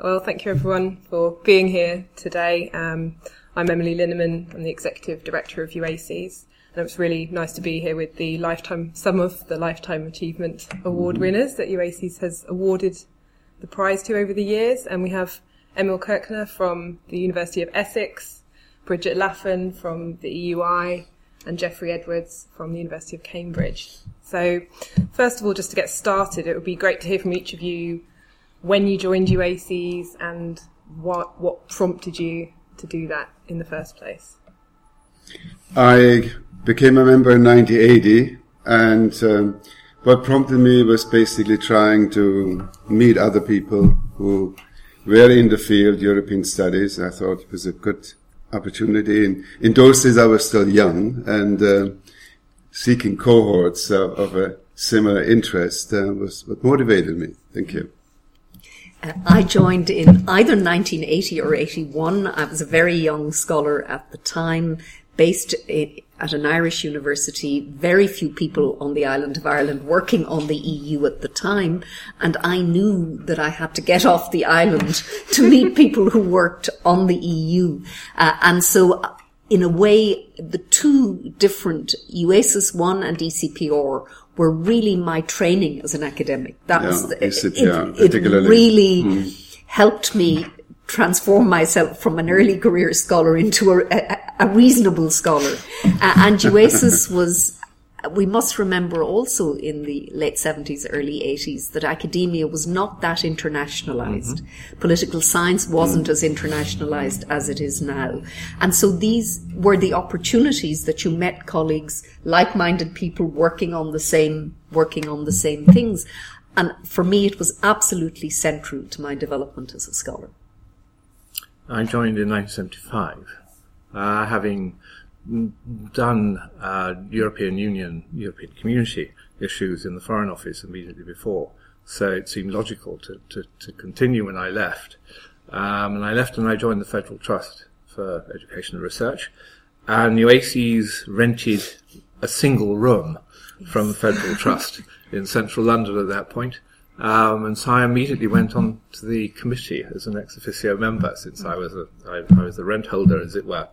Well, thank you everyone for being here today. Um, I'm Emily Linneman. I'm the Executive Director of UACES. And it's really nice to be here with the lifetime, some of the Lifetime Achievement Award winners that UACES has awarded the prize to over the years. And we have Emil Kirchner from the University of Essex, Brigid Laffan from the EUI, and Geoffrey Edwards from the University of Cambridge. So, first of all, just to get started, it would be great to hear from each of you when you joined UACES and what what prompted you to do that in the first place. I became a member in 1980, and um, what prompted me was basically trying to meet other people who were in the field, European studies. I thought it was a good opportunity. In, in those days, I was still young, and uh, seeking cohorts uh, of a similar interest uh, was what motivated me. Thank you. Uh, I joined in either 1980 or 81. I was a very young scholar at the time, based in, at an Irish university, very few people on the island of Ireland working on the EU at the time. And I knew that I had to get off the island to meet people who worked on the EU. Uh, and so in a way, the two different UACES 1 and ECPR were really my training as an academic. That Yeah, was, the, it, it really Mm. helped me transform myself from an early career scholar into a, a, a reasonable scholar. Uh, and UACES was, we must remember also in the late 70s, early 80s, that academia was not that internationalized. Political science wasn't as internationalized as it is now. And so these were the opportunities that you met colleagues, like-minded people working on the same, working on the same things. And for me, it was absolutely central to my development as a scholar. I joined in 1975, uh, having done uh, European Union, European Community issues in the Foreign Office immediately before. So it seemed logical to, to, to continue when I left. Um, and I left and I joined the Federal Trust for Education and Research. And UACES rented a single room from the Federal Trust in central London at that point. Um, and so I immediately went on to the committee as an ex officio member, since I was a I, I was the rent holder, as it were.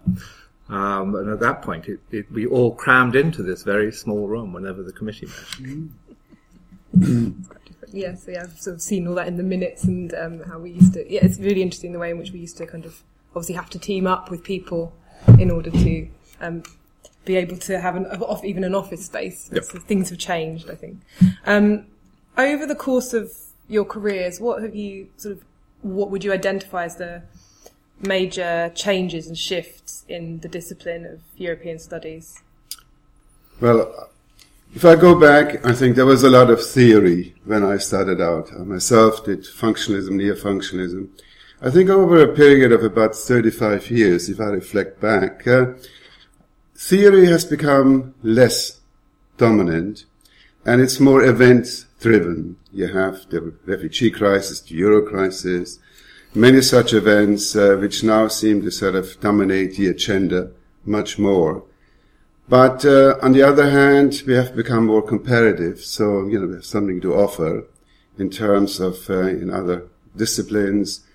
Um, and at that point, it, it, we all crammed into this very small room whenever the committee met. Yeah, so yeah, I've sort of seen all that in the minutes and um, how we used to. Yeah, it's really interesting the way in which we used to kind of obviously have to team up with people in order to um, be able to have an of even an office space. Yep. So things have changed, I think. Um, over the course of your careers, what have you sort of what would you identify as the major changes and shifts in the discipline of European studies? Well, if I go back, I think there was a lot of theory when I started out. I myself did functionalism, neo-functionalism. I think over a period of about 35 years, if I reflect back, uh, theory has become less dominant and it's more event driven. You have the refugee crisis, the euro crisis, many such events uh, which now seem to sort of dominate the agenda much more. But uh, on the other hand, we have become more comparative, so you know we have something to offer in terms of uh, in other disciplines,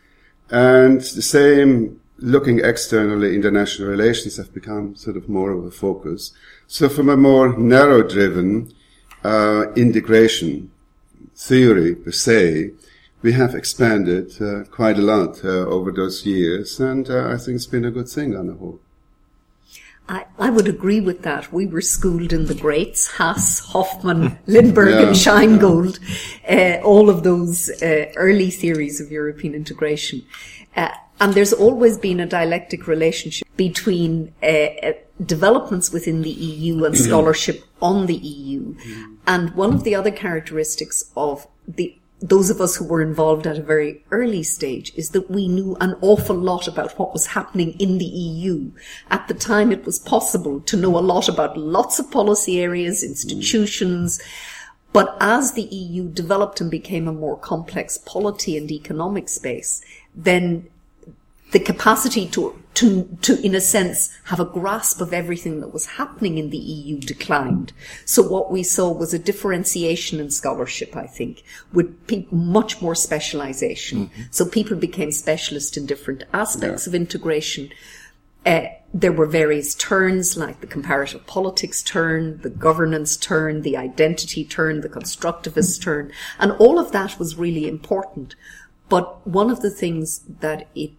and the same looking externally, international relations have become sort of more of a focus. So from a more narrow-driven uh, integration theory per se, we have expanded uh, quite a lot uh, over those years, and uh, I think it's been a good thing on the whole. I, I would agree with that. We were schooled in the greats, Haas, Hoffmann, Lindberg Yeah, and Scheingold, uh, all of those uh, early theories of European integration. Uh, and there's always been a dialectic relationship between uh, uh, developments within the EU and scholarship on the EU. And one of the other characteristics of the those of us who were involved at a very early stage is that we knew an awful lot about what was happening in the EU. At the time, it was possible to know a lot about lots of policy areas, institutions. But as the EU developed and became a more complex polity and economic space, then the capacity to, to, to, in a sense, have a grasp of everything that was happening in the EU declined. So what we saw was a differentiation in scholarship, I think, with pe- much more specialization. Mm-hmm. So people became specialists in different aspects yeah. of integration. Uh, there were various turns, like the comparative politics turn, the governance turn, the identity turn, the constructivist turn, and all of that was really important. But one of the things that it,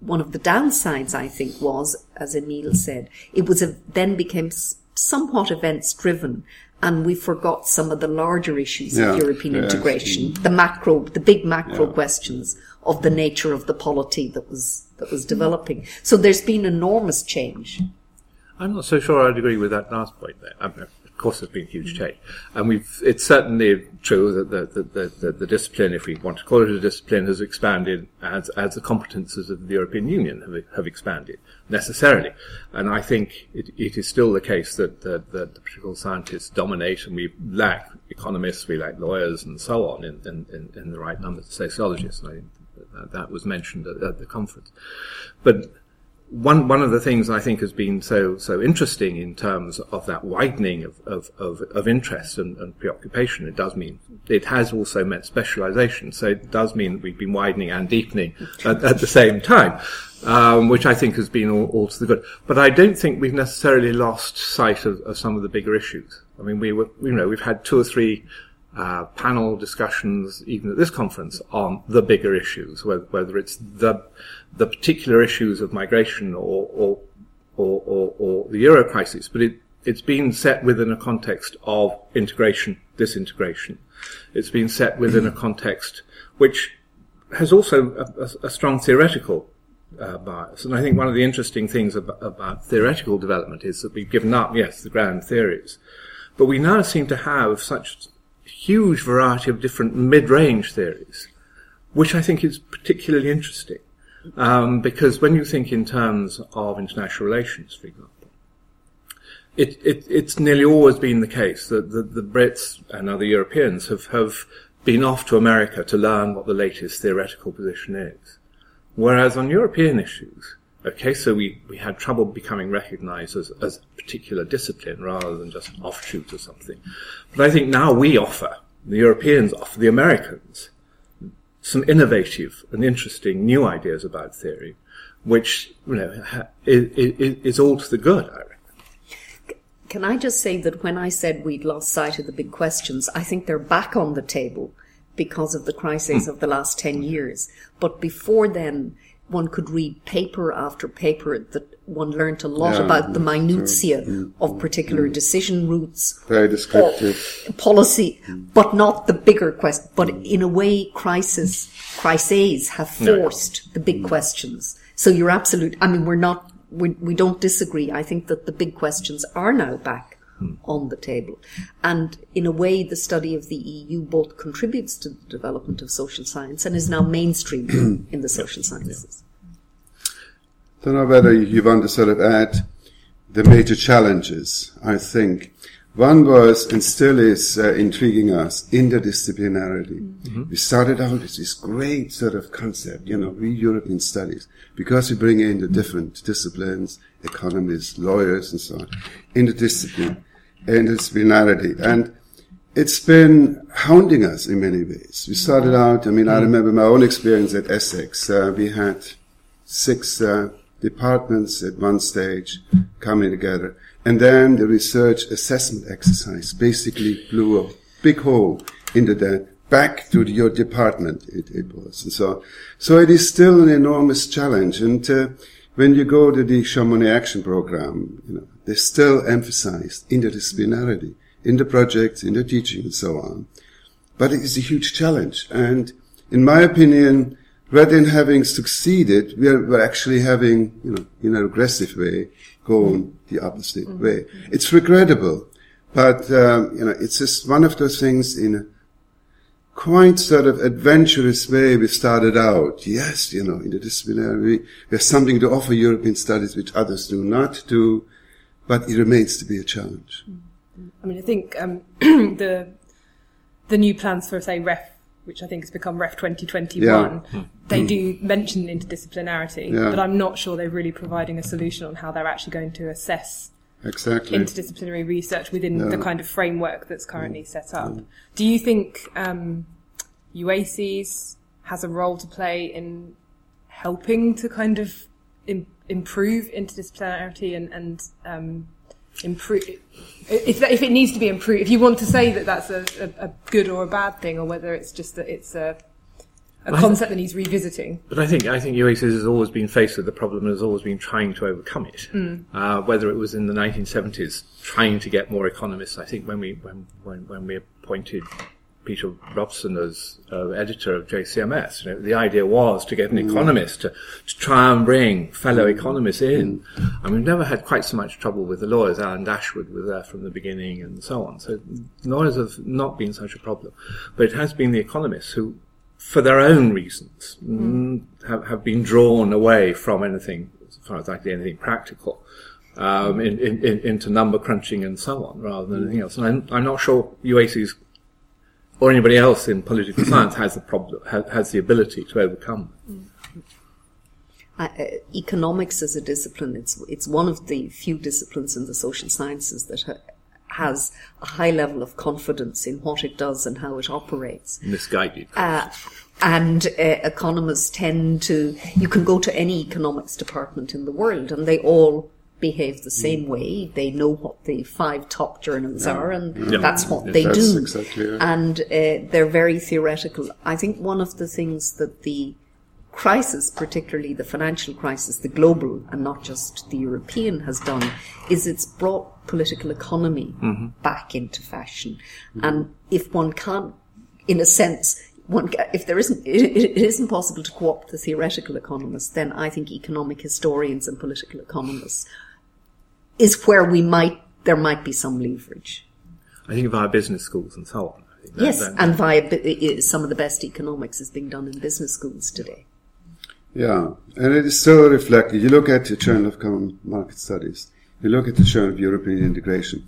one of the downsides, I think, was, as Emil said, it was a, then became somewhat events driven and we forgot some of the larger issues yeah, of European yes. integration, the macro, the big macro yeah. questions of the nature of the polity that was that was developing. So there's been enormous change. I'm not so sure I'd agree with that last point there. Course, there's been huge change, and we've. It's certainly true that the, the, the, the, discipline, if we want to call it a discipline, has expanded as as the competences of the European Union have, have expanded necessarily. And I think it, it is still the case that, that, that the political scientists dominate, and we lack economists, we lack lawyers, and so on in, in, in the right numbers of sociologists. And I think that, that was mentioned at, at the conference. But one one of the things I think has been so so interesting in terms of that widening of of, of, of interest and, and, preoccupation. It does mean it has also meant specialization. So it does mean that we've been widening and deepening at, at the same time, um, which I think has been all, all, to the good. But I don't think we've necessarily lost sight of, of some of the bigger issues. I mean, we were you know we've had two or three uh, panel discussions, even at this conference, on the bigger issues, whether, whether it's the the particular issues of migration or or, or, or, or the euro crisis, but it, it's been set within a context of integration, disintegration. It's been set within a context which has also a, a, a strong theoretical uh, bias. And I think one of the interesting things about, about, theoretical development is that we've given up, yes, the grand theories, but we now seem to have such huge variety of different mid-range theories, which I think is particularly interesting. Um, because when you think in terms of international relations, for example, it, it, it's nearly always been the case that the, the Brits and other Europeans have, have been off to America to learn what the latest theoretical position is. Whereas on European issues, okay, so we, we had trouble becoming recognized as, as a particular discipline rather than just an offshoot or something. But I think now we offer, the Europeans offer the Americans some innovative and interesting new ideas about theory, which you know is, is all to the good. I reckon. Can I just say that when I said we'd lost sight of the big questions, I think they're back on the table because of the crises hmm. of the last ten years. But before then, one could read paper after paper that one learnt a lot yeah, about the minutiae mm, of particular mm, decision routes. Very descriptive. Policy, mm. but not the bigger question. But in a way, crisis, crises have forced no. the big questions. So you're absolute. I mean, we're not, we, we don't disagree. I think that the big questions are now back hmm. on the table. And in a way, the study of the EU both contributes to the development of social science and is now mainstream in the social sciences. Don't know whether you want to sort of add the major challenges, I think. One was and still is uh, intriguing us, interdisciplinarity. Mm-hmm. We started out with this great sort of concept, you know, we European studies, because we bring in the different disciplines, economists, lawyers, and so on, interdiscipline, interdisciplinarity. And it's been hounding us in many ways. We started out, I mean, I mm-hmm. remember my own experience at Essex. Uh, we had six uh, departments at one stage coming together. And then the research assessment exercise basically blew a big hole into that back to the, your department it, it was. And so, so it is still an enormous challenge. And uh, when you go to the Jean Monnet Action Program, you know, they still emphasize interdisciplinarity in the projects, in the teaching and so on. But it is a huge challenge. And in my opinion, rather than having succeeded, we are, we're actually having, you know, in a regressive way, gone the opposite mm-hmm. way. It's regrettable, but, um, you know, it's just one of those things in a quite sort of adventurous way we started out. Yes, you know, in the disciplinary, we, we have something to offer European studies which others do not do, but it remains to be a challenge. I mean, I think um, the the new plans for, say, ref which I think has become Ref 2021, Yeah. they do mention interdisciplinarity, Yeah. but I'm not sure they're really providing a solution on how they're actually going to assess Exactly. interdisciplinary research within the kind of framework that's currently set up. Do you think um, UACES has a role to play in helping to kind of improve interdisciplinarity and, and um, improve if, if it needs to be improved? If you want to say that that's a, a, a good or a bad thing, or whether it's just that it's a a Well, concept that needs revisiting. But I think I think UACES has always been faced with the problem and has always been trying to overcome it. Uh, whether it was in the 1970s trying to get more economists, I think when we when when, when we appointed Peter Robson as uh, editor of JCMS, you know, the idea was to get an economist to, to try and bring fellow economists in. And we've never had quite so much trouble with the lawyers. Alan Dashwood was there from the beginning and so on. So lawyers have not been such a problem. But it has been the economists who for their own reasons, mm, have, have been drawn away from anything, as far as actually anything practical, um, in, in, in, into number crunching and so on, rather than anything else. And I'm, I'm not sure UACES or anybody else in political science has the problem, has, has the ability to overcome. Uh, uh, economics as a discipline, it's, it's one of the few disciplines in the social sciences that ha- has a high level of confidence in what it does and how it operates. Misguided. Uh, and uh, economists tend to, you can go to any economics department in the world and they all behave the mm. same way. They know what the five top journals are and Yeah. that's what Yes, they that's do. exactly. And uh, they're very theoretical. I think one of the things that the crisis, particularly the financial crisis, the global and not just the European, has done is it's brought political economy mm-hmm. back into fashion. Mm-hmm. And if one can't, in a sense, one, if there isn't, it, it isn't possible to co-opt the theoretical economists, then I think economic historians and political economists is where we might, there might be some leverage. I think of our business schools and so on. That- Yes, that- and via some of the best economics is being done in business schools today. Yeah, and it is so reflected. You look at the Journal of Common Market Studies, you look at the Journal of European Integration.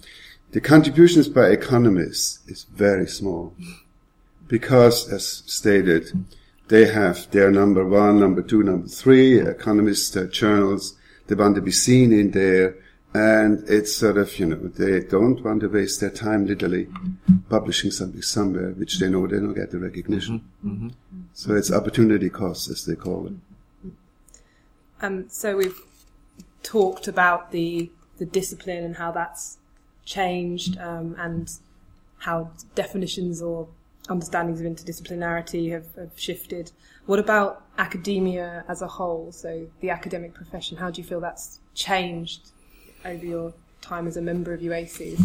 The contributions by economists is very small because, as stated, they have their number one, number two, number three economists uh, journals. They want to be seen in there, and it's sort of you know they don't want to waste their time literally publishing something somewhere which they know they don't get the recognition. So it's opportunity cost, as they call it. Um, so we've talked about the the discipline and how that's changed, um, and how definitions or understandings of interdisciplinarity have, have shifted. What about academia as a whole? So the academic profession, how do you feel that's changed over your time as a member of UACES?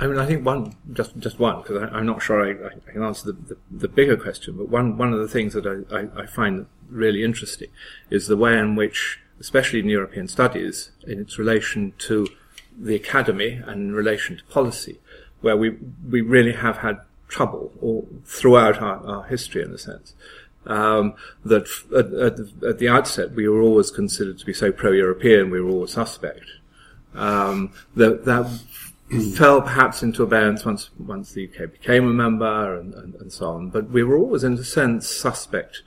I mean, I think one, just just one, because I'm not sure I, I can answer the, the, the bigger question, but one, one of the things that I, I, I find really interesting is the way in which, especially in European studies, in its relation to the academy and in relation to policy, where we, we really have had trouble all throughout our, our history in a sense. Um, that at, at, the- at the outset we were always considered to be so pro-European, we were always suspect. Um, that, that fell perhaps into abeyance once once the UK became a member and, and, and so on. But we were always, in a sense, suspect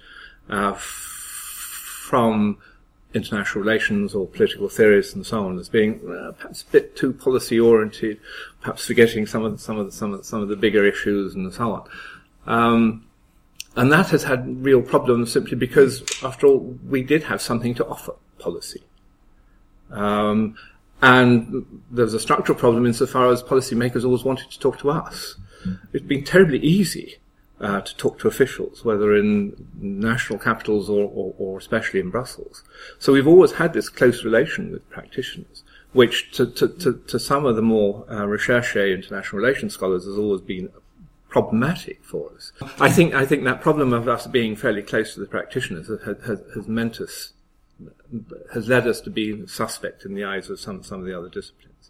uh, f- from international relations or political theories and so on as being uh, perhaps a bit too policy oriented, perhaps forgetting some of the, some of the, some of the, some of the bigger issues and so on. Um, and that has had real problems simply because, after all, we did have something to offer policy. Um, and there's a structural problem insofar as policymakers always wanted to talk to us. It's been terribly easy uh, to talk to officials, whether in national capitals or, or, or especially in Brussels. So we've always had this close relation with practitioners, which to, to, to, to some of the more uh, recherche international relations scholars has always been problematic for us. I think I think that problem of us being fairly close to the practitioners has, has, has meant us has led us to be suspect in the eyes of some, some of the other disciplines.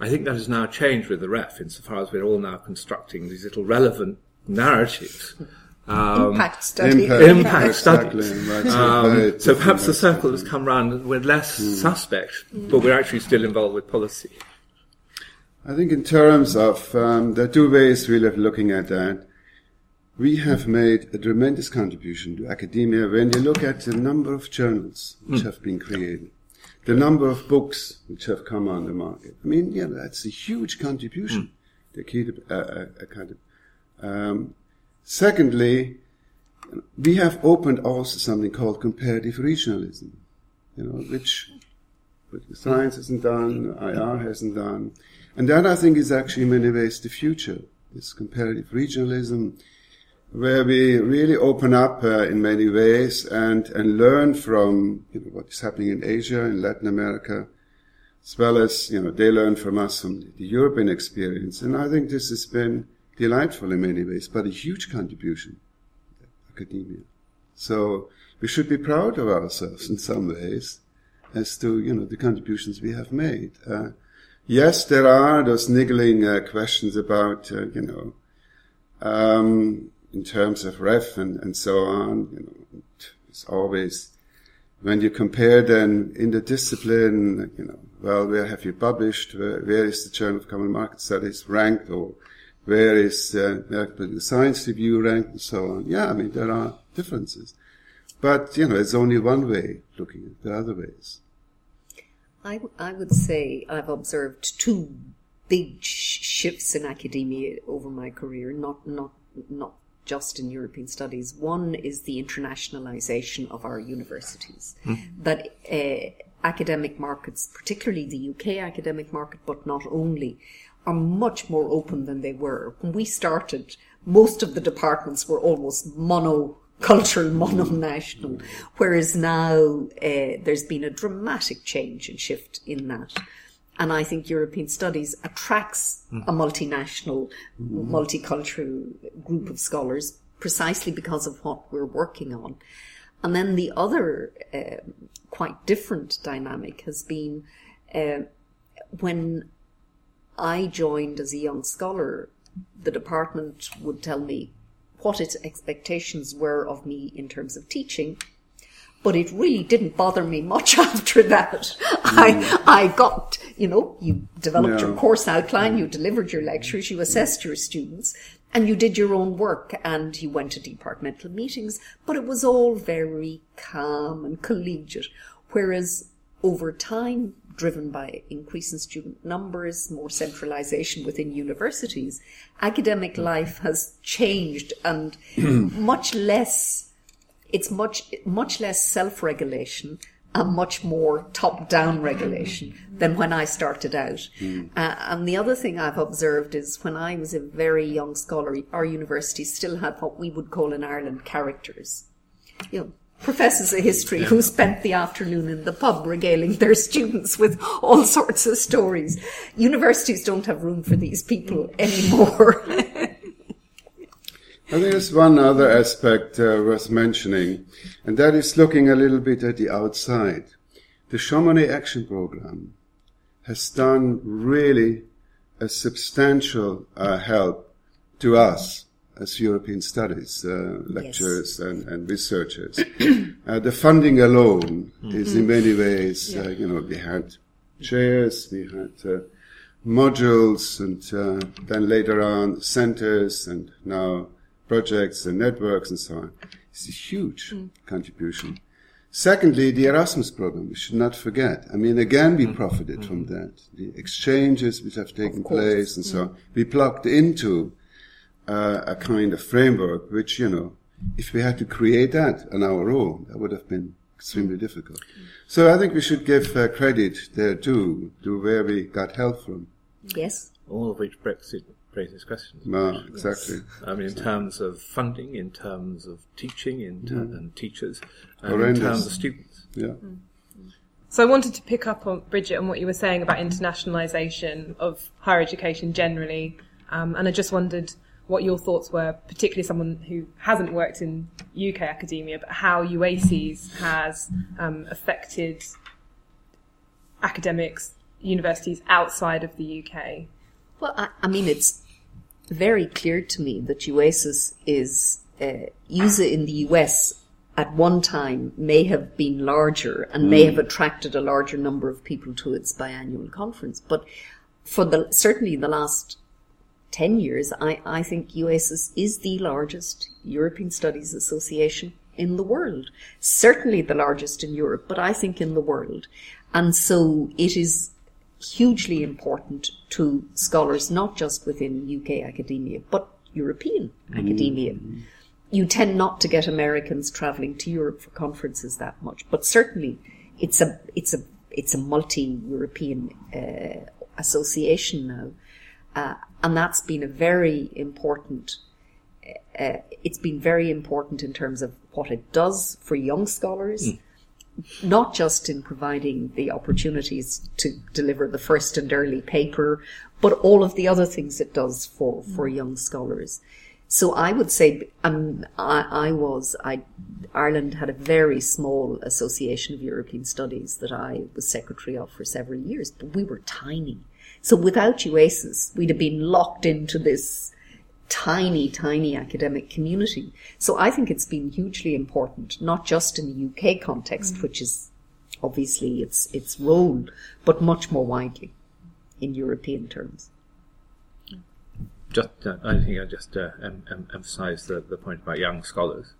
I think that has now changed with the ref, insofar as we're all now constructing these little relevant narratives. Um, Impact study. Impact exactly. studies. Right, so um, so perhaps the circle has come round and we're less suspect, but we're actually still involved with policy. I think in terms of, um, there are two ways really of looking at that. we have made a tremendous contribution to academia when you look at the number of journals which have been created, the number of books which have come on the market. I mean, yeah, that's a huge contribution. The key, uh, uh, uh, kind of. Um, secondly, we have opened also something called comparative regionalism, you know, which, which science hasn't done, IR hasn't done. And that I think is actually in many ways the future, this comparative regionalism, where we really open up uh, in many ways and, and learn from you know, what is happening in Asia, in Latin America, as well as, you know, they learn from us from the European experience. And I think this has been delightful in many ways, but a huge contribution academia. So we should be proud of ourselves in some ways as to, you know, the contributions we have made. Uh, yes, there are those niggling uh, questions about, uh, you know, um, in terms of ref and, and so on, you know, it's always, when you compare then in the discipline, you know, well, where have you published? Where, where is the Journal of Common Market Studies ranked or where is uh, the science review ranked and so on. Yeah, I mean, there are differences. But, you know, it's only one way looking at the other ways. I, I would say I've observed two big sh- shifts in academia over my career, not, not, not just in European studies. One is the internationalization of our universities. Mm. That uh, academic markets, particularly the UK academic market, but not only, are much more open than they were. When we started, most of the departments were almost monocultural, mono-national, whereas now uh, there's been a dramatic change and shift in that. And I think European studies attracts a multinational, multicultural group of scholars precisely because of what we're working on. And then the other uh, quite different dynamic has been uh, when I joined as a young scholar, the department would tell me what its expectations were of me in terms of teaching. But it really didn't bother me much after that. Mm. I, I got, you know, you developed no. your course outline, you delivered your lectures, you assessed your students, and you did your own work and you went to departmental meetings, but it was all very calm and collegiate. Whereas over time, driven by increase in student numbers, more centralization within universities, academic life has changed and much less, it's much, much less self-regulation and much more top-down regulation than when I started out. Mm. Uh, and the other thing I've observed is when I was a very young scholar, our university still had what we would call in Ireland characters. You know, professors of history who spent the afternoon in the pub regaling their students with all sorts of stories. Universities don't have room for these people anymore. I think there's one other aspect uh, worth mentioning, and that is looking a little bit at the outside. The Jean Monnet Action Program has done really a substantial uh, help to us as European studies uh, lecturers yes. and, and, researchers. uh, the funding alone mm. is in many ways, uh, you know, we had chairs, we had uh, modules, and uh, then later on centers, and now projects and networks and so on. It's a huge mm. contribution. Secondly, the Erasmus program, we should not forget. I mean, again, we mm. profited mm. from that. The exchanges which have taken place and so on. We plugged into uh, a kind of framework which, you know, if we had to create that on our own, that would have been extremely difficult. So I think we should give uh, credit there too, to where we got help from. Yes. All of which Brexit raises questions. No, exactly. Yes. I mean, in terms of funding, in terms of teaching, in ter- mm. and teachers, and Horrendous. in terms of students. Yeah. Mm. So I wanted to pick up on Brigid on what you were saying about internationalisation of higher education generally, um, and I just wondered what your thoughts were, particularly someone who hasn't worked in UK academia, but how UACES has um, affected academics, universities outside of the UK. Well, I, I mean, it's very clear to me that UACES is uh, EUSA in the US at one time may have been larger and mm. may have attracted a larger number of people to its biannual conference, but for the certainly the last 10 years, I, I think UACES is the largest European Studies Association in the world. Certainly the largest in Europe, but I think in the world. And so it is hugely important to scholars, not just within UK academia, but European mm. academia. You tend not to get Americans traveling to Europe for conferences that much, but certainly it's a, it's a, it's a multi-European uh, association now. Uh, and that's been a very important uh, it's been very important in terms of what it does for young scholars, mm. not just in providing the opportunities to deliver the first and early paper, but all of the other things it does for, for mm. young scholars. So I would say, um, I, I was, I, Ireland had a very small association of European studies that I was secretary of for several years, but we were tiny. So without UACES, we'd have been locked into this tiny, tiny academic community. So I think it's been hugely important, not just in the UK context, mm. which is obviously its its role, but much more widely in European terms. Just, uh, I think I just uh, em- em- emphasise the, the point about young scholars,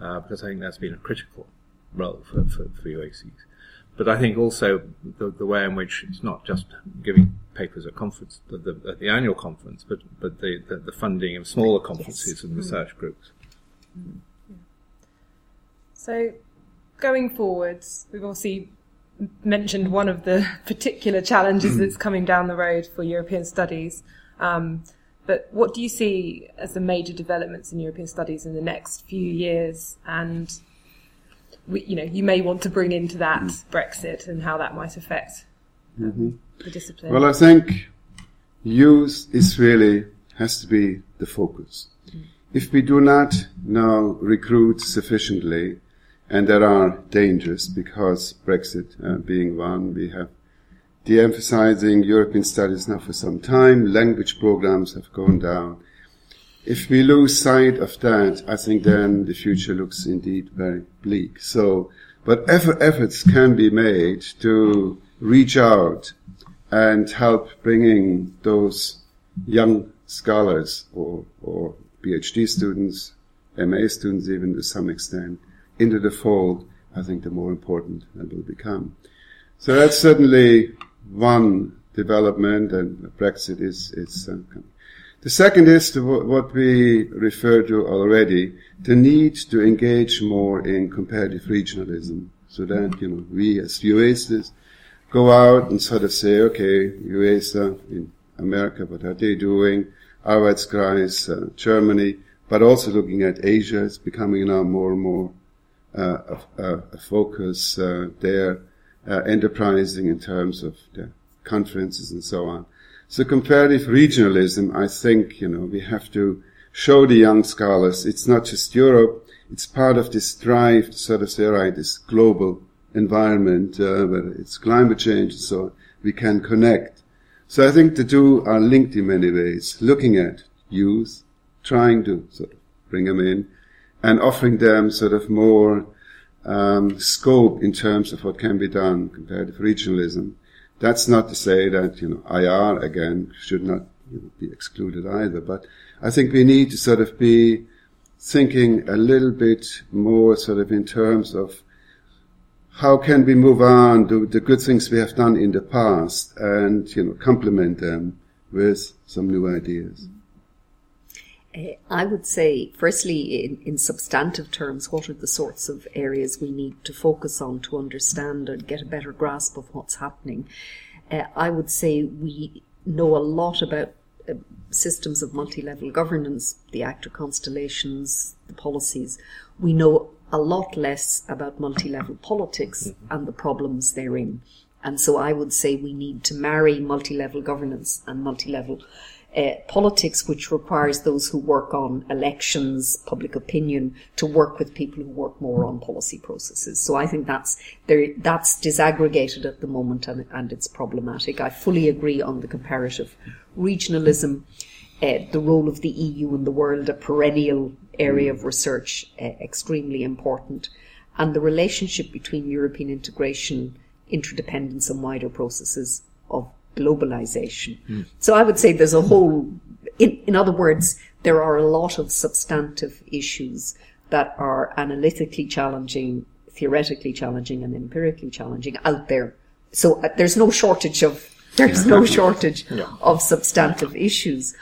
uh, because I think that's been a critical role for, for, for UACES. But I think also the, the way in which it's not just giving papers at conference, the, the, at the annual conference, but, but the, the, the funding of smaller conferences yes. and research mm. groups. Mm. So, going forwards, we've obviously mentioned one of the particular challenges that's coming down the road for European studies. Um, but what do you see as the major developments in European studies in the next few years? And we, you know, you may want to bring into that mm. Brexit and how that might affect mm-hmm. the discipline. Well, I think youth is really has to be the focus. Mm. If we do not now recruit sufficiently, and there are dangers because Brexit uh, being one, we have de-emphasizing European studies now for some time. Language programs have gone down if we lose sight of that, I think then the future looks indeed very bleak. So, but efforts can be made to reach out and help bringing those young scholars or, or PhD students, MA students even to some extent, into the fold, I think the more important that will become. So that's certainly one development and Brexit is, is uh, the second is to what we referred to already, the need to engage more in comparative regionalism. So that, you know, we as UACES go out and sort of say, okay, EUSA in America, what are they doing? Arbeitskreis, uh, Germany, but also looking at Asia, it's becoming now more and more uh, a, a, focus uh, there, uh, enterprising in terms of the conferences and so on. So comparative regionalism, I think, you know, we have to show the young scholars it's not just Europe, it's part of this drive to sort of say, right, this global environment, uh, whether it's climate change and so on, we can connect. So I think the two are linked in many ways, looking at youth, trying to sort of bring them in, and offering them sort of more um, scope in terms of what can be done, comparative regionalism. That's not to say that, you know, IR again should not be excluded either, but I think we need to sort of be thinking a little bit more sort of in terms of how can we move on to the good things we have done in the past and, you know, complement them with some new ideas. I would say, firstly, in, in, substantive terms, what are the sorts of areas we need to focus on to understand and get a better grasp of what's happening? Uh, I would say we know a lot about uh, systems of multi level governance, the actor constellations, the policies. We know a lot less about multi level politics mm-hmm. and the problems therein. And so I would say we need to marry multi level governance and multi level uh, politics, which requires those who work on elections, public opinion, to work with people who work more on policy processes. So I think that's there, that's disaggregated at the moment, and, and it's problematic. I fully agree on the comparative regionalism, uh, the role of the EU in the world, a perennial area of research, uh, extremely important, and the relationship between European integration, interdependence, and wider processes globalization. Mm. So I would say there's a whole in, in other words, there are a lot of substantive issues that are analytically challenging, theoretically challenging, and empirically challenging out there. So uh, there's no shortage of there's no shortage of substantive issues.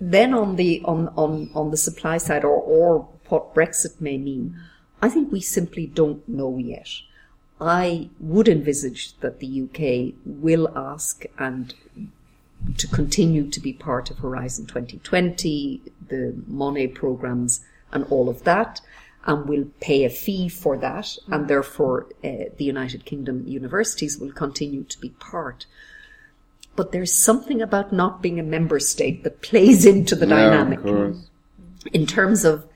Then on the on, on, on the supply side, or or what Brexit may mean, I think we simply don't know yet. I would envisage that the UK will ask and to continue to be part of Horizon 2020, the Monnet programs, and all of that, and will pay a fee for that, and therefore uh, the United Kingdom universities will continue to be part. But there's something about not being a member state that plays into the Yeah, dynamic of course. in terms of,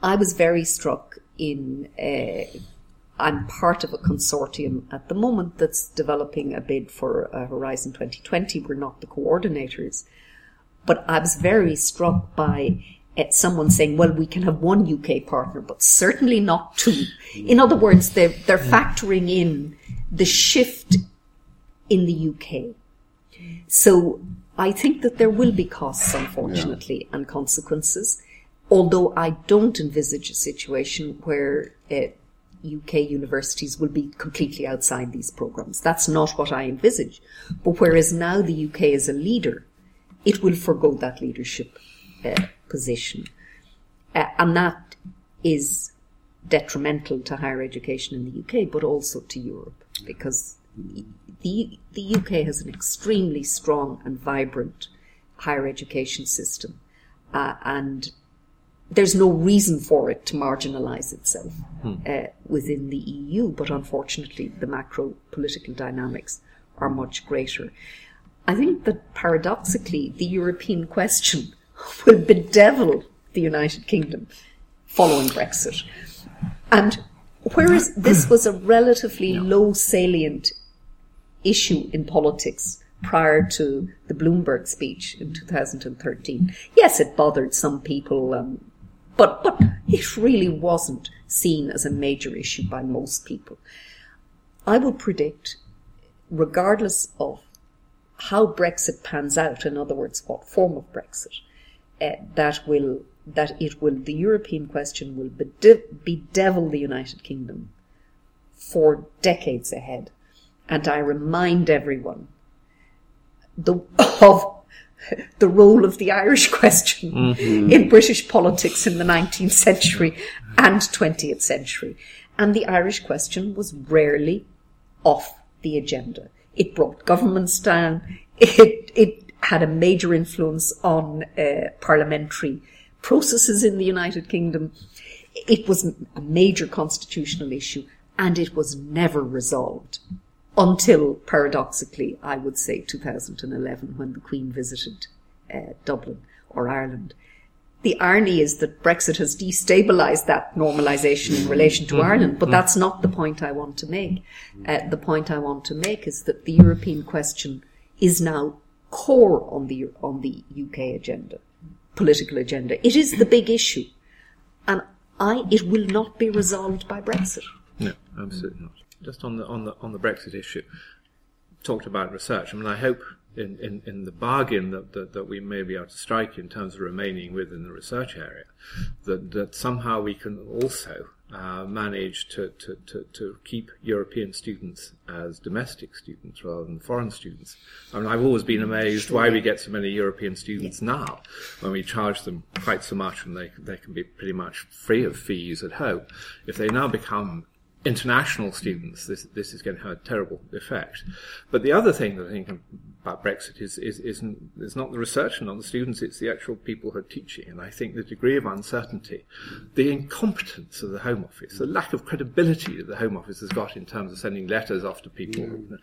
I was very struck in. Uh, I'm part of a consortium at the moment that's developing a bid for uh, Horizon 2020. We're not the coordinators, but I was very struck by uh, someone saying, "Well, we can have one UK partner, but certainly not two." In other words, they're they're factoring in the shift in the UK. So I think that there will be costs, unfortunately, and consequences. Although I don't envisage a situation where uh, UK universities will be completely outside these programs. That's not what I envisage. But whereas now the UK is a leader, it will forego that leadership uh, position. Uh, and that is detrimental to higher education in the UK, but also to Europe, because the, the UK has an extremely strong and vibrant higher education system. Uh, and there's no reason for it to marginalise itself uh, within the EU, but unfortunately, the macro political dynamics are much greater. I think that paradoxically, the European question will bedevil the United Kingdom following Brexit. And whereas this was a relatively low salient issue in politics prior to the Bloomberg speech in 2013. Yes, it bothered some people, um, but, but it really wasn't seen as a major issue by most people. I would predict, regardless of how Brexit pans out, in other words, what form of Brexit, uh, that will that it will the European question will bede- bedevil the United Kingdom for decades ahead. And I remind everyone the, of the role of the Irish question in British politics in the 19th century and 20th century. And the Irish question was rarely off the agenda. It brought governments down. It, it had a major influence on uh, parliamentary processes in the United Kingdom. It was a major constitutional issue and it was never resolved until, paradoxically, I would say 2011 when the Queen visited uh, Dublin or Ireland. The irony is that Brexit has destabilised that normalisation in relation to Ireland, but that's not the point I want to make. Uh, the point I want to make is that the European question is now core on the on the UK agenda, political agenda. It is the big issue, and I it will not be resolved by Brexit. No, absolutely not. Just on the on the on the Brexit issue, talked about research. I mean, I hope in, in, in the bargain that, that, that we may be able to strike in terms of remaining within the research area, that that somehow we can also uh, manage to, to, to, to keep European students as domestic students rather than foreign students. I mean, I've always been amazed why we get so many European students now when we charge them quite so much and they, they can be pretty much free of fees at home. If they now become international students, this this is going to have a terrible effect. But the other thing that I think about Brexit is is isn't is not the research and not the students; it's the actual people who are teaching. And I think the degree of uncertainty, the incompetence of the Home Office, the lack of credibility that the Home Office has got in terms of sending letters off to people,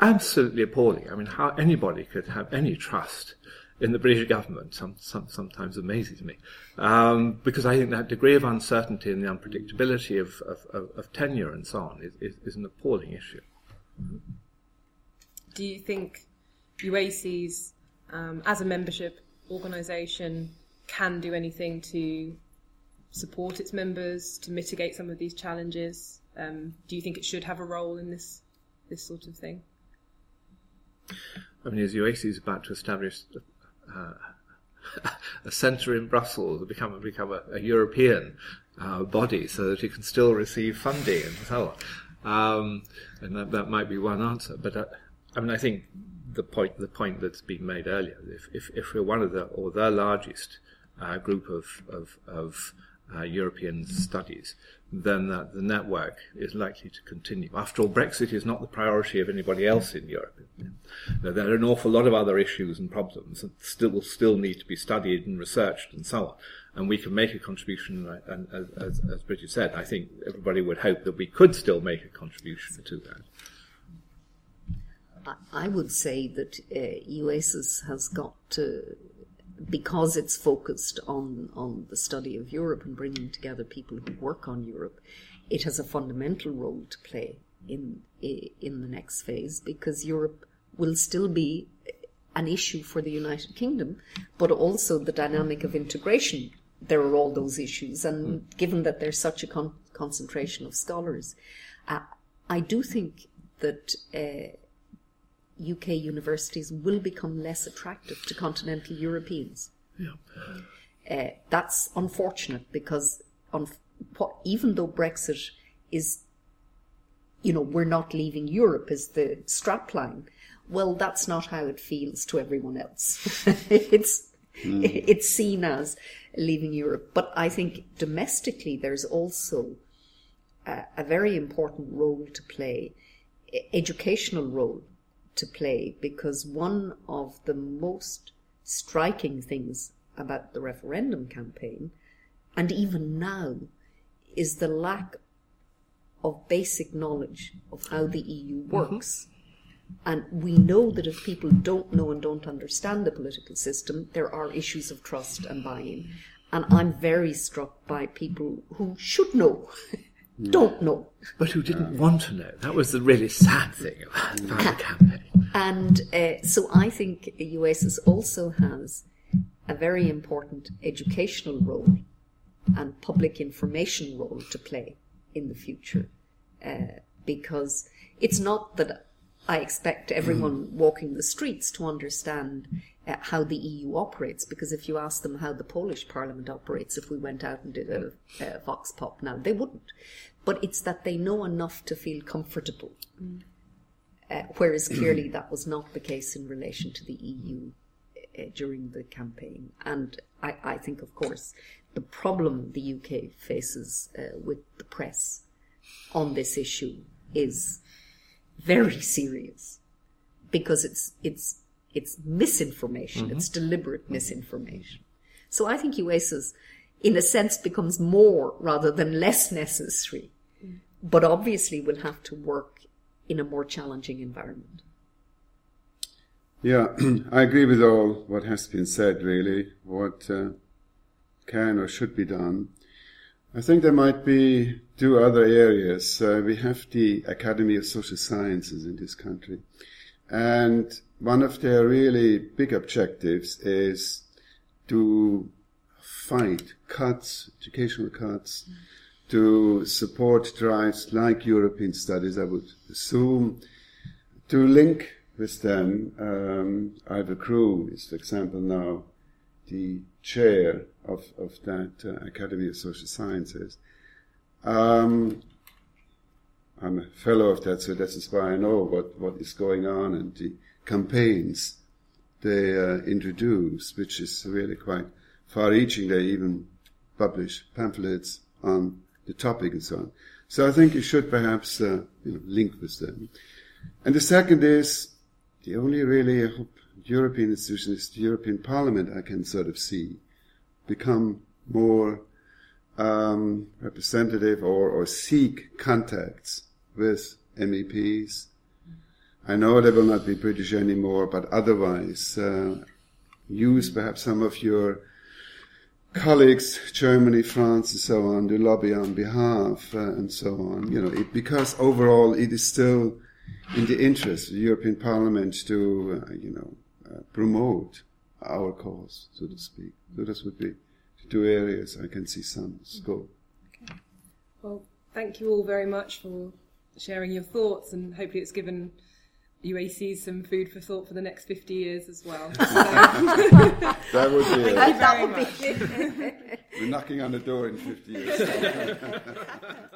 absolutely appalling. I mean, how anybody could have any trust in the British government some, some, sometimes amazes me. Um, because I think that degree of uncertainty and the unpredictability of, of, of, of tenure and so on is, is, is an appalling issue. Do you think UACES, um, as a membership organisation, can do anything to support its members to mitigate some of these challenges? Um, do you think it should have a role in this this sort of thing? I mean, as UAC is about to establish uh, a centre in Brussels, become become a, a European uh, body, so that it can still receive funding and so on. Um, and that, that might be one answer. But uh, I mean, I think the point the point that's been made earlier, if if, if we're one of the or the largest uh, group of of, of uh, European studies, then that the network is likely to continue. After all, Brexit is not the priority of anybody else in Europe. There are an awful lot of other issues and problems that still still need to be studied and researched and so on. And we can make a contribution, and as, as Brigid said, I think everybody would hope that we could still make a contribution to that. I would say that uh, UACES has got to because it's focused on, on the study of Europe and bringing together people who work on Europe, it has a fundamental role to play in in the next phase because Europe will still be an issue for the United Kingdom, but also the dynamic of integration. There are all those issues, and mm. given that there's such a con- concentration of scholars, uh, I do think that. Uh, UK universities will become less attractive to continental Europeans. Yeah. Uh, that's unfortunate because on, what, even though Brexit is, you know, we're not leaving Europe is the strapline. Well, that's not how it feels to everyone else. it's mm. it's seen as leaving Europe, but I think domestically there's also a, a very important role to play, educational role to play because one of the most striking things about the referendum campaign, and even now, is the lack of basic knowledge of how the EU mm-hmm. works. Mm-hmm. And we know that if people don't know and don't understand the political system, there are issues of trust and buy in. And I'm very struck by people who should know don't know. But who didn't want to know. That was the really sad thing about, the campaign. And uh, so I think the UACES also has a very important educational role and public information role to play in the future. Uh, because it's not that I expect everyone walking the streets to understand uh, how the EU operates, because if you ask them how the Polish Parliament operates, if we went out and did a, a vox pop now, they wouldn't. But it's that they know enough to feel comfortable. Mm. Uh, whereas clearly that was not the case in relation to the EU uh, during the campaign. And I, I, think, of course, the problem the UK faces uh, with the press on this issue is very serious because it's it's it's misinformation. Mm-hmm. It's deliberate misinformation. So I think UACES, in a sense, becomes more rather than less necessary, mm. but obviously will have to work in a more challenging environment. Yeah, I agree with all what has been said, really, what uh, can or should be done. I think there might be two other areas. Uh, we have the Academy of Social Sciences in this country. And one of their really big objectives is to fight cuts, educational cuts, mm. To support drives like European studies, I would assume, to link with them. Um, Ivor Crewe is, for example, now the chair of, of that uh, Academy of Social Sciences. Um, I'm a fellow of that, so that is why I know what, what is going on and the campaigns they uh, introduce, which is really quite far-reaching. They even publish pamphlets on the topic and so on. So I think you should perhaps uh, you know, link with them. And the second is the only really hope European institution is the European Parliament. I can sort of see become more um, representative or, or seek contacts with MEPs. I know they will not be British anymore, but otherwise, uh, use perhaps some of your colleagues, Germany, France, and so on, to lobby on behalf, uh, and so on. You know, it, because overall it is still in the interest of the European Parliament to, uh, you know, uh, promote our cause, so to speak. So this would be two areas I can see some scope. Okay. Well, thank you all very much for sharing your thoughts, and hopefully it's given UACES some food for thought for the next 50 years as well. So, That would be it. thank you That very would be- much. We're knocking on the door in 50 years.